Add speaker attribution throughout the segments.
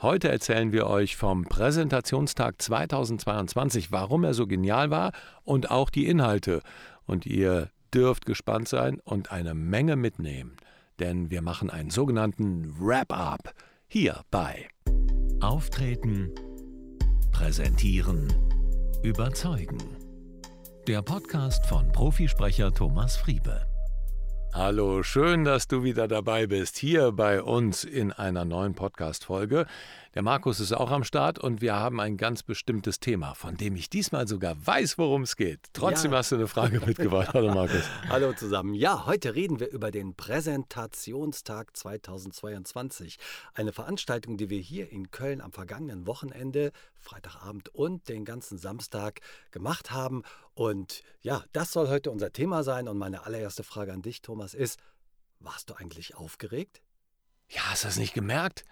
Speaker 1: Heute erzählen wir euch vom Präsentationstag 2022, warum er so genial war und auch die Inhalte. Und ihr dürft gespannt sein und eine Menge mitnehmen, denn wir machen einen sogenannten Wrap-up hier bei Auftreten, Präsentieren, Überzeugen. Der Podcast von Profisprecher Thomas Friebe. Hallo, schön, dass du wieder dabei bist, hier bei uns in einer neuen Podcast-Folge. Der Markus ist auch am Start und wir haben ein ganz bestimmtes Thema, von dem ich diesmal sogar weiß, worum es geht. Trotzdem ja. hast du eine Frage mitgebracht. Hallo Markus.
Speaker 2: Hallo zusammen. Ja, heute reden wir über den Präsentationstag 2022. Eine Veranstaltung, die wir hier in Köln am vergangenen Wochenende, Freitagabend und den ganzen Samstag gemacht haben. Und ja, das soll heute unser Thema sein. Und meine allererste Frage an dich, Thomas, ist, warst du eigentlich aufgeregt?
Speaker 1: Ja, hast du das nicht gemerkt?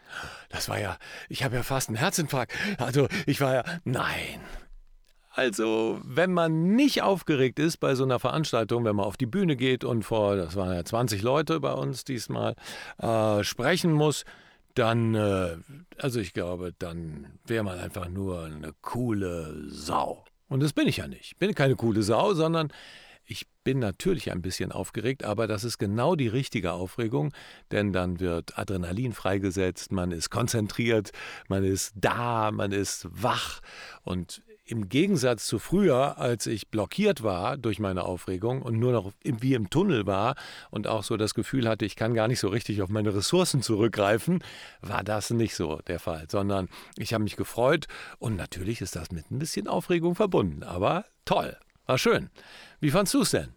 Speaker 1: Das war ja, ich habe ja fast einen Herzinfarkt. Also, ich war ja, nein. Also, wenn man nicht aufgeregt ist bei so einer Veranstaltung, wenn man auf die Bühne geht und vor, das waren ja 20 Leute bei uns diesmal, äh, sprechen muss, dann, äh, also ich glaube, dann wäre man einfach nur eine coole Sau. Und das bin ich ja nicht. Ich bin keine coole Sau, sondern bin natürlich ein bisschen aufgeregt, aber das ist genau die richtige Aufregung, denn dann wird Adrenalin freigesetzt, man ist konzentriert, man ist da, man ist wach. Und im Gegensatz zu früher, als ich blockiert war durch meine Aufregung und nur noch wie im Tunnel war und auch so das Gefühl hatte, ich kann gar nicht so richtig auf meine Ressourcen zurückgreifen, war das nicht so der Fall, sondern ich habe mich gefreut und natürlich ist das mit ein bisschen Aufregung verbunden, aber toll, war schön. Wie fandst du es denn?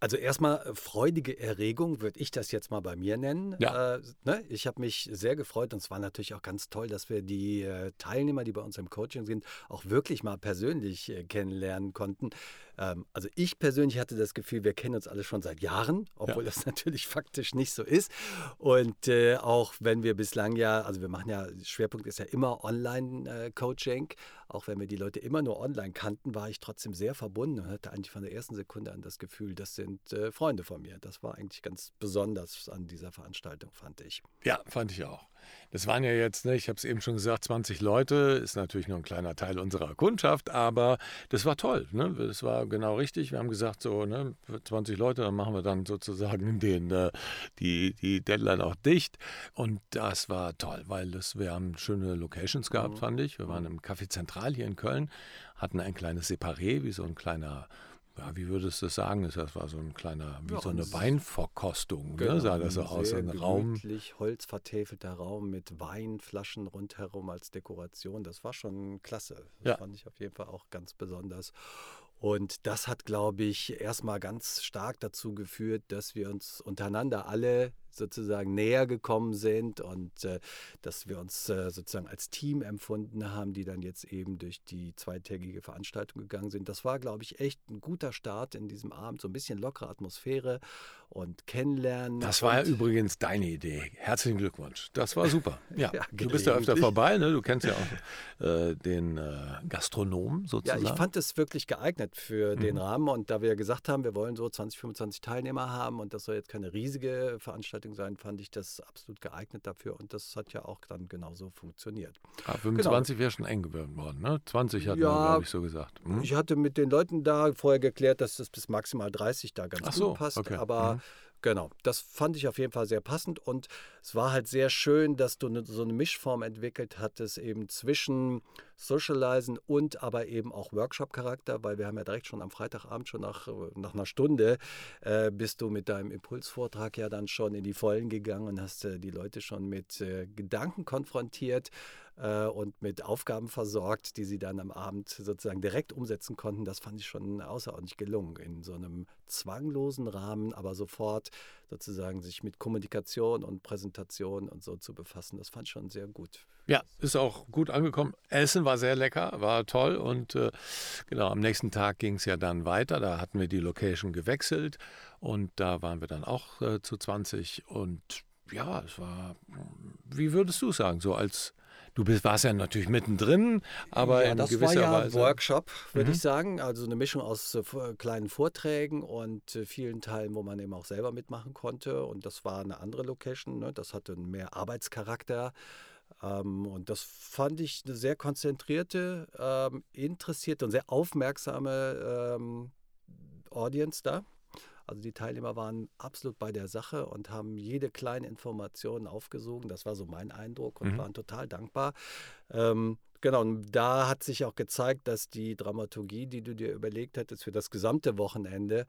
Speaker 2: Also erstmal äh, freudige Erregung, würde ich das jetzt mal bei mir nennen. Ja. Äh, ne? Ich habe mich sehr gefreut und es war natürlich auch ganz toll, dass wir die äh, Teilnehmer, die bei uns im Coaching sind, auch wirklich mal persönlich äh, kennenlernen konnten. Ähm, also ich persönlich hatte das Gefühl, wir kennen uns alle schon seit Jahren, obwohl ja. das natürlich faktisch nicht so ist. Und äh, auch wenn wir bislang ja, also wir machen ja, Schwerpunkt ist ja immer Online-Coaching, auch wenn wir die Leute immer nur online kannten, war ich trotzdem sehr verbunden und hatte eigentlich von der ersten Sekunde an das Gefühl, das sind äh, Freunde von mir. Das war eigentlich ganz besonders an dieser Veranstaltung, fand ich.
Speaker 1: Ja, fand ich auch. Das waren ja jetzt, ne, ich habe es eben schon gesagt, 20 Leute, ist natürlich nur ein kleiner Teil unserer Kundschaft, aber das war toll. Ne? Das war genau richtig. Wir haben gesagt, so ne, 20 Leute, dann machen wir dann sozusagen den, äh, die, die Deadline auch dicht. Und das war toll, weil das, wir haben schöne Locations gehabt, mhm. fand ich. Wir waren im Café Zentral hier in Köln, hatten ein kleines Separé, wie so ein kleiner ja, wie würdest du das sagen? Das war so ein kleiner, wie ja, so eine Weinverkostung, ne, genau, ne? sah das so aus.
Speaker 2: Ein Raum. holzvertäfelter Raum mit Weinflaschen rundherum als Dekoration. Das war schon klasse. Das ja. fand ich auf jeden Fall auch ganz besonders. Und das hat, glaube ich, erstmal ganz stark dazu geführt, dass wir uns untereinander alle sozusagen näher gekommen sind und äh, dass wir uns äh, sozusagen als Team empfunden haben, die dann jetzt eben durch die zweitägige Veranstaltung gegangen sind. Das war, glaube ich, echt ein guter Start in diesem Abend, so ein bisschen lockere Atmosphäre und kennenlernen.
Speaker 1: Das war ja übrigens deine Idee. Herzlichen Glückwunsch. Das war super. Ja, ja du bist ja öfter vorbei, ne? du kennst ja auch äh, den äh, Gastronom sozusagen.
Speaker 2: Ja, ich fand es wirklich geeignet für mhm. den Rahmen und da wir gesagt haben, wir wollen so 20, 25 Teilnehmer haben und das soll jetzt keine riesige Veranstaltung Veranstaltung sein, fand ich das absolut geeignet dafür und das hat ja auch dann genauso funktioniert.
Speaker 1: Ja, 25 genau. wäre schon eng geworden, ne? 20 hat ja, man, glaube ich, so gesagt.
Speaker 2: Hm? Ich hatte mit den Leuten da vorher geklärt, dass das bis maximal 30 da ganz Ach gut so, passt, okay. aber mhm. Genau, das fand ich auf jeden Fall sehr passend und es war halt sehr schön, dass du ne, so eine Mischform entwickelt hattest, eben zwischen Socializen und aber eben auch Workshop-Charakter, weil wir haben ja direkt schon am Freitagabend, schon nach, nach einer Stunde, äh, bist du mit deinem Impulsvortrag ja dann schon in die Vollen gegangen und hast äh, die Leute schon mit äh, Gedanken konfrontiert äh, und mit Aufgaben versorgt, die sie dann am Abend sozusagen direkt umsetzen konnten. Das fand ich schon außerordentlich gelungen, in so einem zwanglosen Rahmen, aber sofort sozusagen sich mit Kommunikation und Präsentation und so zu befassen. Das fand ich schon sehr gut.
Speaker 1: Ja, ist auch gut angekommen. Essen war sehr lecker, war toll und äh, genau am nächsten Tag ging es ja dann weiter. Da hatten wir die Location gewechselt und da waren wir dann auch äh, zu 20 und ja, es war, wie würdest du sagen, so als Du bist, warst ja natürlich mittendrin, aber ja, in das gewisser war ja Weise.
Speaker 2: Workshop, würde mhm. ich sagen. Also eine Mischung aus äh, kleinen Vorträgen und äh, vielen Teilen, wo man eben auch selber mitmachen konnte. Und das war eine andere Location. Ne? Das hatte mehr Arbeitscharakter. Ähm, und das fand ich eine sehr konzentrierte, ähm, interessierte und sehr aufmerksame ähm, Audience da. Also die Teilnehmer waren absolut bei der Sache und haben jede kleine Information aufgesogen. Das war so mein Eindruck und mhm. waren total dankbar. Ähm, genau, und da hat sich auch gezeigt, dass die Dramaturgie, die du dir überlegt hattest für das gesamte Wochenende,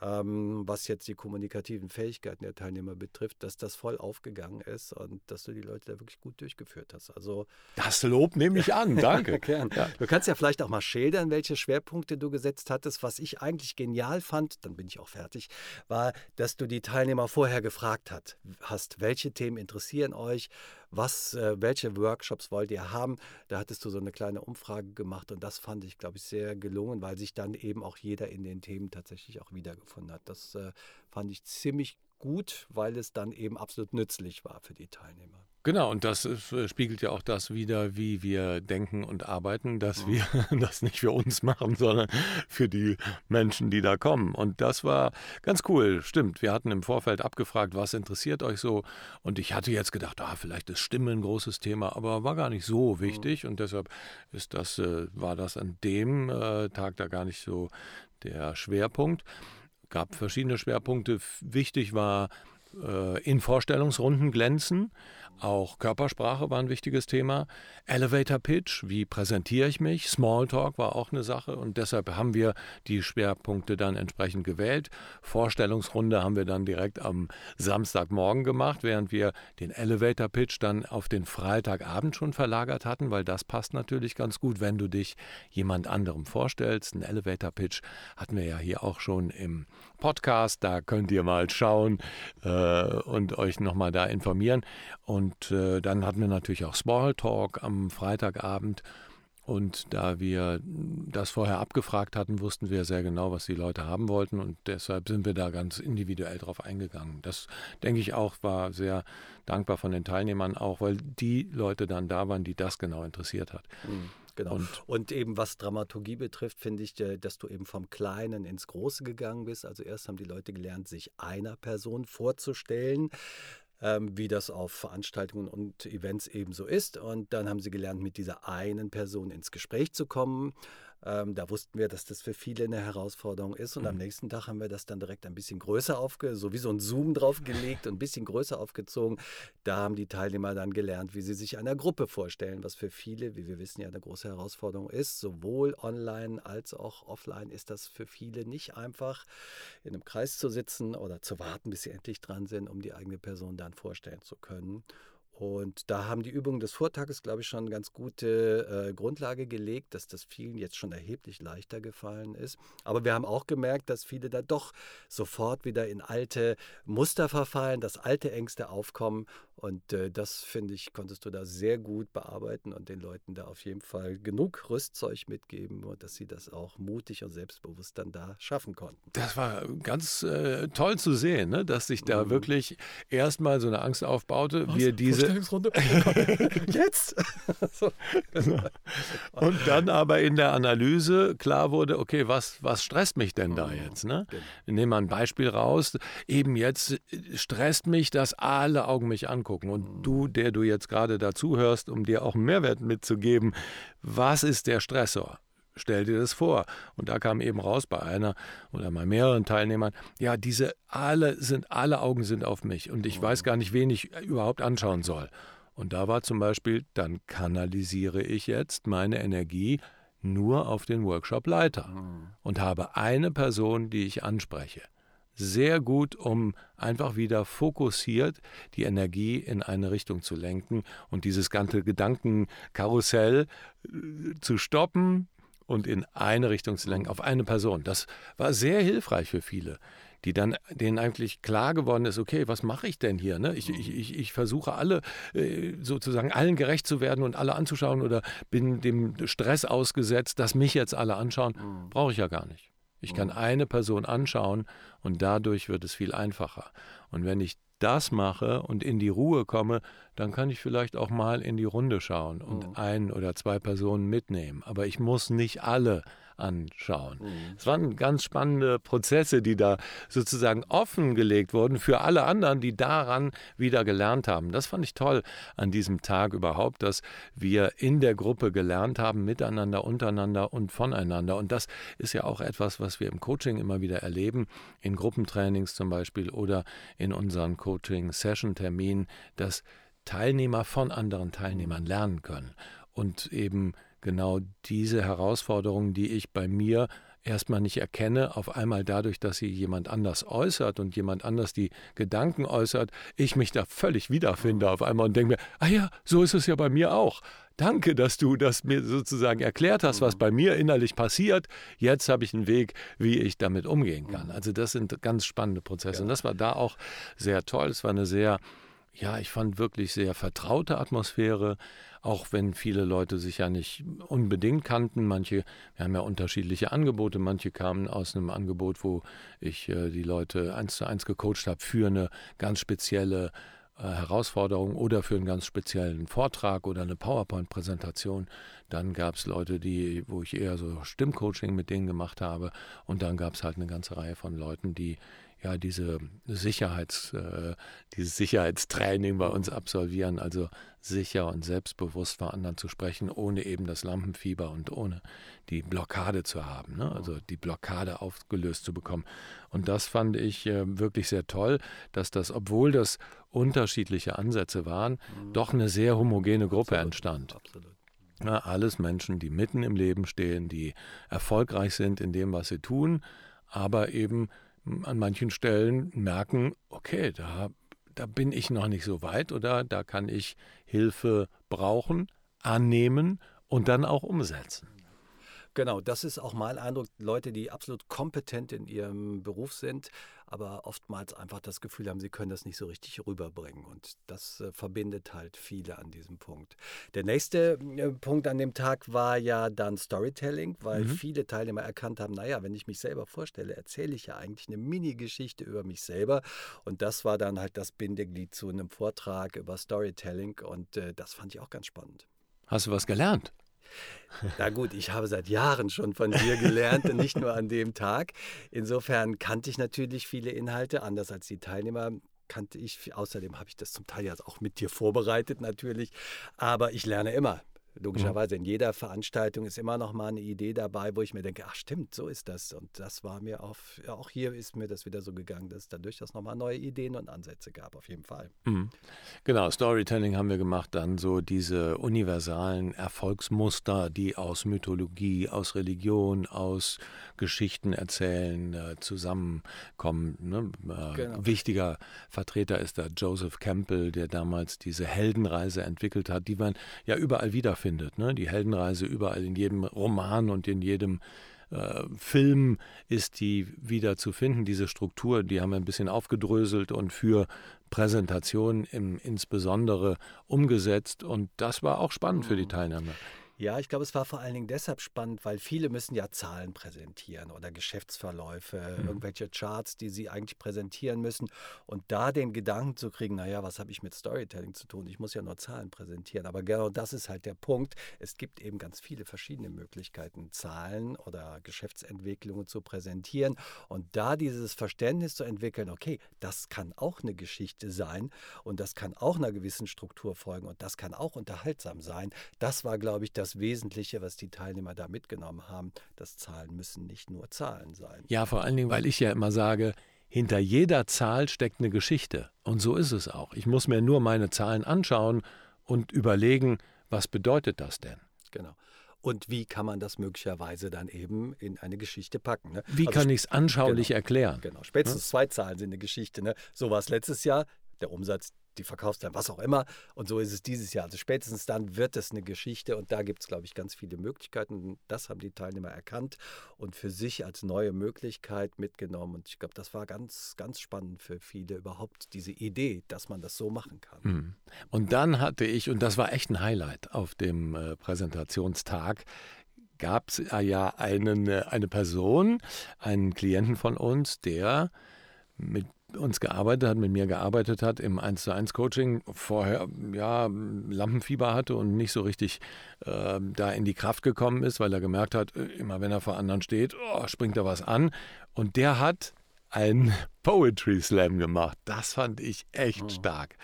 Speaker 2: ähm, was jetzt die kommunikativen Fähigkeiten der Teilnehmer betrifft, dass das voll aufgegangen ist und dass du die Leute da wirklich gut durchgeführt hast. Also
Speaker 1: das Lob nehme ich an, danke.
Speaker 2: ja. Du kannst ja vielleicht auch mal schildern, welche Schwerpunkte du gesetzt hattest. Was ich eigentlich genial fand, dann bin ich auch fertig, war, dass du die Teilnehmer vorher gefragt hat, hast, welche Themen interessieren euch, was, äh, welche Workshops wollt ihr haben. Da hattest du so eine kleine Umfrage gemacht und das fand ich, glaube ich, sehr gelungen, weil sich dann eben auch jeder in den Themen tatsächlich auch wiedergefunden hat. Das äh, fand ich ziemlich gut, weil es dann eben absolut nützlich war für die Teilnehmer.
Speaker 1: Genau, und das äh, spiegelt ja auch das wider, wie wir denken und arbeiten, dass mhm. wir das nicht für uns machen, sondern für die Menschen, die da kommen. Und das war ganz cool, stimmt. Wir hatten im Vorfeld abgefragt, was interessiert euch so? Und ich hatte jetzt gedacht, ah, vielleicht ist Stimme ein großes Thema, aber war gar nicht so mhm. wichtig. Und deshalb ist das, äh, war das an dem äh, Tag da gar nicht so der Schwerpunkt. Gab verschiedene Schwerpunkte. Wichtig war, in Vorstellungsrunden glänzen. Auch Körpersprache war ein wichtiges Thema. Elevator Pitch, wie präsentiere ich mich? Smalltalk war auch eine Sache und deshalb haben wir die Schwerpunkte dann entsprechend gewählt. Vorstellungsrunde haben wir dann direkt am Samstagmorgen gemacht, während wir den Elevator Pitch dann auf den Freitagabend schon verlagert hatten, weil das passt natürlich ganz gut, wenn du dich jemand anderem vorstellst. Ein Elevator Pitch hatten wir ja hier auch schon im Podcast, da könnt ihr mal schauen äh, und euch nochmal da informieren. Und äh, dann hatten wir natürlich auch Smalltalk am Freitagabend. Und da wir das vorher abgefragt hatten, wussten wir sehr genau, was die Leute haben wollten. Und deshalb sind wir da ganz individuell drauf eingegangen. Das, denke ich, auch war sehr dankbar von den Teilnehmern, auch weil die Leute dann da waren, die das genau interessiert hat.
Speaker 2: Mhm. Genau. Und, und, eben was Dramaturgie betrifft, finde ich, äh, dass du eben vom Kleinen ins Große gegangen bist. Also erst haben die Leute gelernt, sich einer Person vorzustellen ähm, wie das auf Veranstaltungen und Events ebenso ist. Und dann haben sie gelernt, mit dieser einen Person ins Gespräch zu kommen. Ähm, da wussten wir, dass das für viele eine Herausforderung ist. Und mhm. am nächsten Tag haben wir das dann direkt ein bisschen größer aufge, so wie so ein Zoom draufgelegt und ein bisschen größer aufgezogen. Da haben die Teilnehmer dann gelernt, wie sie sich einer Gruppe vorstellen, was für viele, wie wir wissen, ja eine große Herausforderung ist. Sowohl online als auch offline ist das für viele nicht einfach, in einem Kreis zu sitzen oder zu warten, bis sie endlich dran sind, um die eigene Person dann vorstellen zu können. Und da haben die Übungen des Vortages, glaube ich, schon eine ganz gute äh, Grundlage gelegt, dass das vielen jetzt schon erheblich leichter gefallen ist. Aber wir haben auch gemerkt, dass viele da doch sofort wieder in alte Muster verfallen, dass alte Ängste aufkommen. Und äh, das, finde ich, konntest du da sehr gut bearbeiten und den Leuten da auf jeden Fall genug Rüstzeug mitgeben, und dass sie das auch mutig und selbstbewusst dann da schaffen konnten.
Speaker 1: Das war ganz äh, toll zu sehen, ne? dass sich da mhm. wirklich erstmal so eine Angst aufbaute. Was? Wir diese Vorstellungsrunde. Jetzt? so. Und dann aber in der Analyse klar wurde, okay, was, was stresst mich denn da mhm. jetzt? Ne? Wir nehmen mal ein Beispiel raus. Eben jetzt stresst mich, dass alle Augen mich angucken. Und mhm. du, der du jetzt gerade dazuhörst, um dir auch einen Mehrwert mitzugeben, was ist der Stressor? Stell dir das vor. Und da kam eben raus bei einer oder bei mehreren Teilnehmern, ja, diese alle sind, alle Augen sind auf mich und ich weiß gar nicht, wen ich überhaupt anschauen soll. Und da war zum Beispiel, dann kanalisiere ich jetzt meine Energie nur auf den Workshop-Leiter mhm. und habe eine Person, die ich anspreche. Sehr gut, um einfach wieder fokussiert die Energie in eine Richtung zu lenken und dieses ganze Gedankenkarussell äh, zu stoppen, und in eine Richtung zu lenken, auf eine Person. Das war sehr hilfreich für viele, die dann denen eigentlich klar geworden ist, okay, was mache ich denn hier? Ne? Ich, ich, ich, versuche alle äh, sozusagen allen gerecht zu werden und alle anzuschauen oder bin dem Stress ausgesetzt, dass mich jetzt alle anschauen. Mhm. Brauche ich ja gar nicht. Ich kann mhm. eine Person anschauen und dadurch wird es viel einfacher. Und wenn ich das mache und in die Ruhe komme, dann kann ich vielleicht auch mal in die Runde schauen und mhm. ein oder zwei Personen mitnehmen. Aber ich muss nicht alle anschauen. Mhm. Es waren ganz spannende Prozesse, die da sozusagen offengelegt wurden für alle anderen, die daran wieder gelernt haben. Das fand ich toll an diesem Tag überhaupt, dass wir in der Gruppe gelernt haben, miteinander, untereinander und voneinander. Und das ist ja auch etwas, was wir im Coaching immer wieder erleben, in Gruppentrainings zum Beispiel oder in unseren Coaching-Session-Terminen, dass Teilnehmer von anderen Teilnehmern lernen können und eben genau diese Herausforderungen, die ich bei mir erstmal nicht erkenne, auf einmal dadurch, dass sie jemand anders äußert und jemand anders die Gedanken äußert, ich mich da völlig wiederfinde auf einmal und denke mir, ah ja, so ist es ja bei mir auch. Danke, dass du das mir sozusagen erklärt hast, was mhm. bei mir innerlich passiert. Jetzt habe ich einen Weg, wie ich damit umgehen kann. Mhm. Also das sind ganz spannende Prozesse. Und das war da auch sehr toll. Es war eine sehr, ja, ich fand wirklich sehr vertraute Atmosphäre auch wenn viele Leute sich ja nicht unbedingt kannten. Manche, wir haben ja unterschiedliche Angebote. Manche kamen aus einem Angebot, wo ich äh, die Leute eins zu eins gecoacht habe für eine ganz spezielle äh, Herausforderung oder für einen ganz speziellen Vortrag oder eine PowerPoint-Präsentation. Dann gab es Leute, die, wo ich eher so Stimmcoaching mit denen gemacht habe. Und dann gab es halt eine ganze Reihe von Leuten, die ja diese Sicherheits, äh, dieses Sicherheitstraining bei uns absolvieren, also sicher und selbstbewusst vor anderen zu sprechen, ohne eben das Lampenfieber und ohne die Blockade zu haben, ne? also die Blockade aufgelöst zu bekommen. Und das fand ich äh, wirklich sehr toll, dass das, obwohl das unterschiedliche Ansätze waren, mhm. doch eine sehr homogene Gruppe Absolut. entstand. Absolut. Ja, alles Menschen, die mitten im Leben stehen, die erfolgreich sind in dem, was sie tun, aber eben an manchen Stellen merken, okay, da, da bin ich noch nicht so weit oder da kann ich Hilfe brauchen, annehmen und dann auch umsetzen.
Speaker 2: Genau, das ist auch mein Eindruck. Leute, die absolut kompetent in ihrem Beruf sind, aber oftmals einfach das Gefühl haben, sie können das nicht so richtig rüberbringen. Und das äh, verbindet halt viele an diesem Punkt. Der nächste äh, Punkt an dem Tag war ja dann Storytelling, weil mhm. viele Teilnehmer erkannt haben, naja, wenn ich mich selber vorstelle, erzähle ich ja eigentlich eine Mini-Geschichte über mich selber. Und das war dann halt das Bindeglied zu einem Vortrag über Storytelling. Und äh, das fand ich auch ganz spannend.
Speaker 1: Hast du was gelernt?
Speaker 2: Na gut, ich habe seit Jahren schon von dir gelernt und nicht nur an dem Tag. Insofern kannte ich natürlich viele Inhalte, anders als die Teilnehmer kannte ich. Außerdem habe ich das zum Teil ja auch mit dir vorbereitet natürlich. Aber ich lerne immer. Logischerweise, in jeder Veranstaltung ist immer noch mal eine Idee dabei, wo ich mir denke, ach stimmt, so ist das. Und das war mir auf, auch hier ist mir das wieder so gegangen, dass es da durchaus nochmal neue Ideen und Ansätze gab, auf jeden Fall. Mhm.
Speaker 1: Genau, Storytelling haben wir gemacht, dann so diese universalen Erfolgsmuster, die aus Mythologie, aus Religion, aus Geschichten erzählen, äh, zusammenkommen. Ne? Äh, genau. Wichtiger Vertreter ist da Joseph Campbell, der damals diese Heldenreise entwickelt hat, die man ja überall wiederfindet. Ne? Die Heldenreise überall in jedem Roman und in jedem äh, Film ist die wieder zu finden. Diese Struktur, die haben wir ein bisschen aufgedröselt und für Präsentationen insbesondere umgesetzt. Und das war auch spannend für die mhm. Teilnehmer.
Speaker 2: Ja, ich glaube, es war vor allen Dingen deshalb spannend, weil viele müssen ja Zahlen präsentieren oder Geschäftsverläufe, mhm. irgendwelche Charts, die sie eigentlich präsentieren müssen. Und da den Gedanken zu kriegen, naja, was habe ich mit Storytelling zu tun? Ich muss ja nur Zahlen präsentieren. Aber genau das ist halt der Punkt. Es gibt eben ganz viele verschiedene Möglichkeiten, Zahlen oder Geschäftsentwicklungen zu präsentieren. Und da dieses Verständnis zu entwickeln, okay, das kann auch eine Geschichte sein und das kann auch einer gewissen Struktur folgen und das kann auch unterhaltsam sein. Das war, glaube ich, das das Wesentliche, was die Teilnehmer da mitgenommen haben. Das Zahlen müssen nicht nur Zahlen sein.
Speaker 1: Ja, vor allen Dingen, weil ich ja immer sage, hinter jeder Zahl steckt eine Geschichte. Und so ist es auch. Ich muss mir nur meine Zahlen anschauen und überlegen, was bedeutet das denn?
Speaker 2: Genau. Und wie kann man das möglicherweise dann eben in eine Geschichte packen? Ne?
Speaker 1: Wie also, kann ich es anschaulich
Speaker 2: genau,
Speaker 1: erklären?
Speaker 2: Genau, spätestens ne? zwei Zahlen sind eine Geschichte. Ne? So war es letztes Jahr. Der Umsatz die Verkaufszahlen, was auch immer. Und so ist es dieses Jahr. Also spätestens dann wird es eine Geschichte und da gibt es, glaube ich, ganz viele Möglichkeiten. Das haben die Teilnehmer erkannt und für sich als neue Möglichkeit mitgenommen. Und ich glaube, das war ganz, ganz spannend für viele überhaupt, diese Idee, dass man das so machen kann. Mhm.
Speaker 1: Und dann hatte ich, und das war echt ein Highlight auf dem äh, Präsentationstag, gab es ja einen, äh, eine Person, einen Klienten von uns, der mit uns gearbeitet hat, mit mir gearbeitet hat im 1 zu 1 Coaching, vorher ja Lampenfieber hatte und nicht so richtig äh, da in die Kraft gekommen ist, weil er gemerkt hat, äh, immer wenn er vor anderen steht, oh, springt er was an. Und der hat einen Poetry Slam gemacht. Das fand ich echt oh. stark.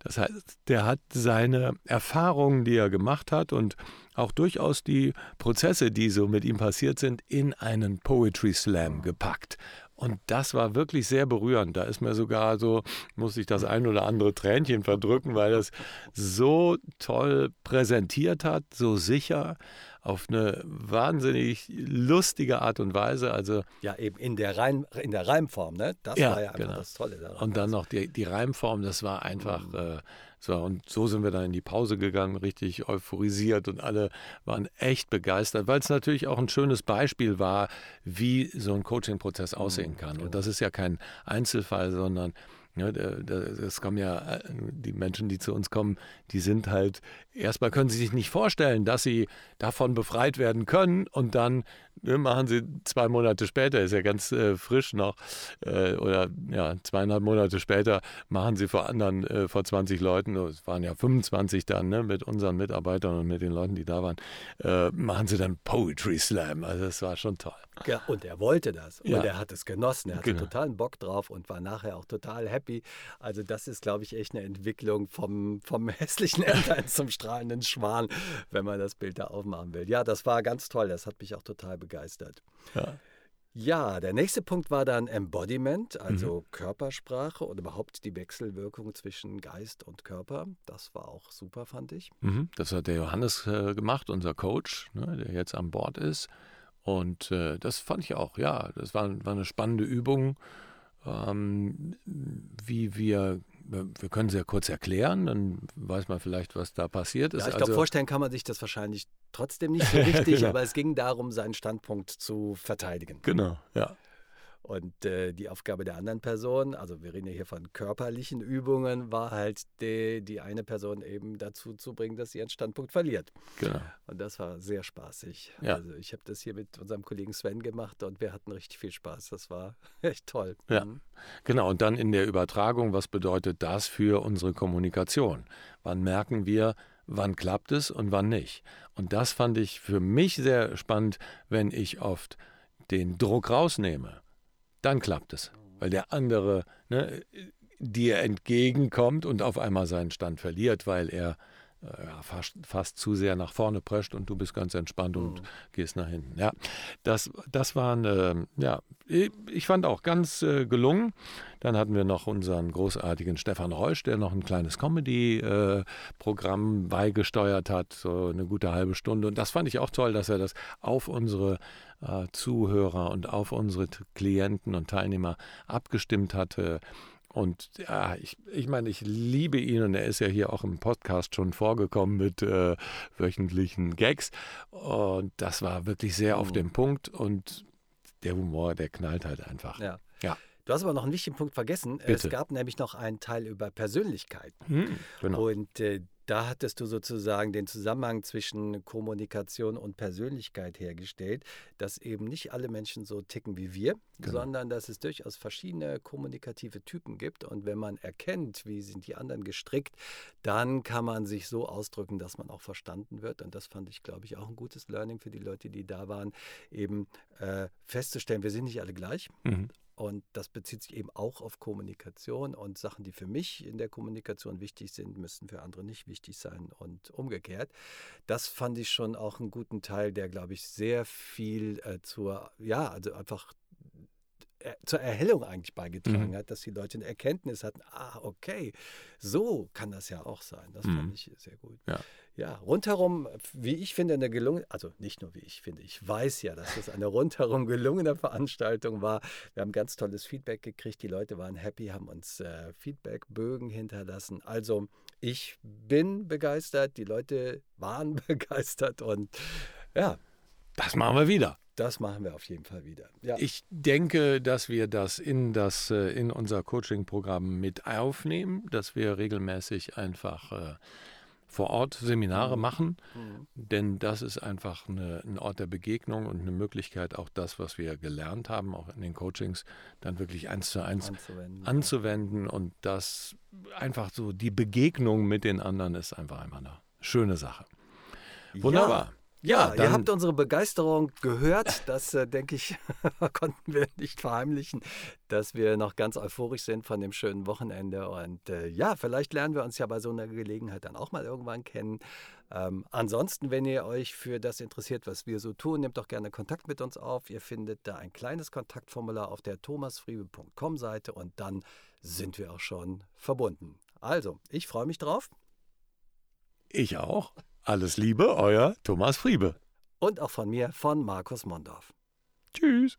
Speaker 1: Das heißt, der hat seine Erfahrungen, die er gemacht hat und auch durchaus die Prozesse, die so mit ihm passiert sind, in einen Poetry Slam gepackt. Und das war wirklich sehr berührend. Da ist mir sogar so, musste ich das ein oder andere Tränchen verdrücken, weil das so toll präsentiert hat, so sicher auf eine wahnsinnig lustige Art und Weise. Also
Speaker 2: ja, eben in der, Reim, in der Reimform, ne? Das ja, war ja einfach genau. das Tolle daran.
Speaker 1: Und dann noch die, die Reimform, das war einfach. Mhm. Äh, so, und so sind wir dann in die Pause gegangen, richtig euphorisiert und alle waren echt begeistert, weil es natürlich auch ein schönes Beispiel war, wie so ein Coaching-Prozess aussehen mhm, kann. Und genau. das ist ja kein Einzelfall, sondern ja, das kommen ja äh, die Menschen, die zu uns kommen, die sind halt, erstmal können sie sich nicht vorstellen, dass sie davon befreit werden können und dann ne, machen sie zwei Monate später, ist ja ganz äh, frisch noch, äh, oder ja, zweieinhalb Monate später machen sie vor anderen, äh, vor 20 Leuten, es waren ja 25 dann, ne, mit unseren Mitarbeitern und mit den Leuten, die da waren, äh, machen sie dann Poetry Slam. Also das war schon toll.
Speaker 2: Ja, und er wollte das. Und ja. er hat es genossen. Er hatte genau. totalen Bock drauf und war nachher auch total happy. Also das ist, glaube ich, echt eine Entwicklung vom, vom hässlichen Entlein zum strahlenden Schwan, wenn man das Bild da aufmachen will. Ja, das war ganz toll. Das hat mich auch total begeistert. Ja. Ja, der nächste Punkt war dann Embodiment, also mhm. Körpersprache und überhaupt die Wechselwirkung zwischen Geist und Körper. Das war auch super, fand ich.
Speaker 1: Mhm. Das hat der Johannes äh, gemacht, unser Coach, ne, der jetzt an Bord ist. Und äh, das fand ich auch, ja, das war, war eine spannende Übung, ähm, wie wir wir können es ja kurz erklären, dann weiß man vielleicht, was da passiert ist.
Speaker 2: Ja, ich glaube, also, vorstellen kann man sich das wahrscheinlich trotzdem nicht so richtig, genau. aber es ging darum, seinen Standpunkt zu verteidigen.
Speaker 1: Genau, ja.
Speaker 2: Und äh, die Aufgabe der anderen Person, also wir reden ja hier von körperlichen Übungen, war halt die, die eine Person eben dazu zu bringen, dass sie ihren Standpunkt verliert. Genau. Und das war sehr spaßig. Ja. Also ich habe das hier mit unserem Kollegen Sven gemacht und wir hatten richtig viel Spaß. Das war echt toll.
Speaker 1: Ja, mhm. genau. Und dann in der Übertragung, was bedeutet das für unsere Kommunikation? Wann merken wir, wann klappt es und wann nicht? Und das fand ich für mich sehr spannend, wenn ich oft den Druck rausnehme dann klappt es. Weil der andere ne, dir entgegenkommt und auf einmal seinen Stand verliert, weil er äh, ja, fast, fast, zu sehr nach vorne prescht und du bist ganz entspannt und mhm. gehst nach hinten. Ja, das, das waren, äh, ja, ich fand auch ganz äh, gelungen. Dann hatten wir noch unseren großartigen Stefan Reusch, der noch ein kleines Comedy-Programm beigesteuert hat, so eine gute halbe Stunde. Und das fand ich auch toll, dass er das auf unsere äh, Zuhörer und auf unsere Klienten und Teilnehmer abgestimmt hatte. Und ja, ich, ich meine, ich liebe ihn und er ist ja hier auch im Podcast schon vorgekommen mit äh, wöchentlichen Gags. Und das war wirklich sehr auf mhm. den Punkt und der Humor, der knallt halt einfach.
Speaker 2: Ja. ja. Du hast aber noch einen wichtigen Punkt vergessen. Bitte. Es gab nämlich noch einen Teil über Persönlichkeit. Hm, genau. Und äh, da hattest du sozusagen den Zusammenhang zwischen Kommunikation und Persönlichkeit hergestellt, dass eben nicht alle Menschen so ticken wie wir, genau. sondern dass es durchaus verschiedene kommunikative Typen gibt. Und wenn man erkennt, wie sind die anderen gestrickt, dann kann man sich so ausdrücken, dass man auch verstanden wird. Und das fand ich, glaube ich, auch ein gutes Learning für die Leute, die da waren, eben äh, festzustellen, wir sind nicht alle gleich. Mhm. Und das bezieht sich eben auch auf Kommunikation und Sachen, die für mich in der Kommunikation wichtig sind, müssen für andere nicht wichtig sein und umgekehrt. Das fand ich schon auch einen guten Teil, der, glaube ich, sehr viel äh, zur, ja, also einfach äh, zur Erhellung eigentlich beigetragen mhm. hat, dass die Leute eine Erkenntnis hatten, ah, okay, so kann das ja auch sein. Das mhm. fand ich sehr gut. Ja. Ja, rundherum, wie ich finde, eine gelungene, also nicht nur wie ich finde, ich weiß ja, dass es eine rundherum gelungene Veranstaltung war. Wir haben ganz tolles Feedback gekriegt, die Leute waren happy, haben uns äh, Feedbackbögen hinterlassen. Also ich bin begeistert, die Leute waren begeistert und ja.
Speaker 1: Das machen wir wieder.
Speaker 2: Das machen wir auf jeden Fall wieder.
Speaker 1: Ja. Ich denke, dass wir das in, das, äh, in unser Coaching-Programm mit aufnehmen, dass wir regelmäßig einfach äh, vor Ort Seminare mhm. machen, mhm. denn das ist einfach eine, ein Ort der Begegnung und eine Möglichkeit, auch das, was wir gelernt haben, auch in den Coachings, dann wirklich eins zu eins anzuwenden, anzuwenden. und das einfach so die Begegnung mit den anderen ist einfach einmal eine schöne Sache. Wunderbar.
Speaker 2: Ja. Ja, ihr habt unsere Begeisterung gehört. Das, äh, denke ich, konnten wir nicht verheimlichen, dass wir noch ganz euphorisch sind von dem schönen Wochenende. Und äh, ja, vielleicht lernen wir uns ja bei so einer Gelegenheit dann auch mal irgendwann kennen. Ähm, ansonsten, wenn ihr euch für das interessiert, was wir so tun, nehmt doch gerne Kontakt mit uns auf. Ihr findet da ein kleines Kontaktformular auf der thomasfriebe.com Seite und dann sind wir auch schon verbunden. Also, ich freue mich drauf.
Speaker 1: Ich auch. Alles Liebe, euer Thomas Friebe.
Speaker 2: Und auch von mir, von Markus Mondorf.
Speaker 1: Tschüss.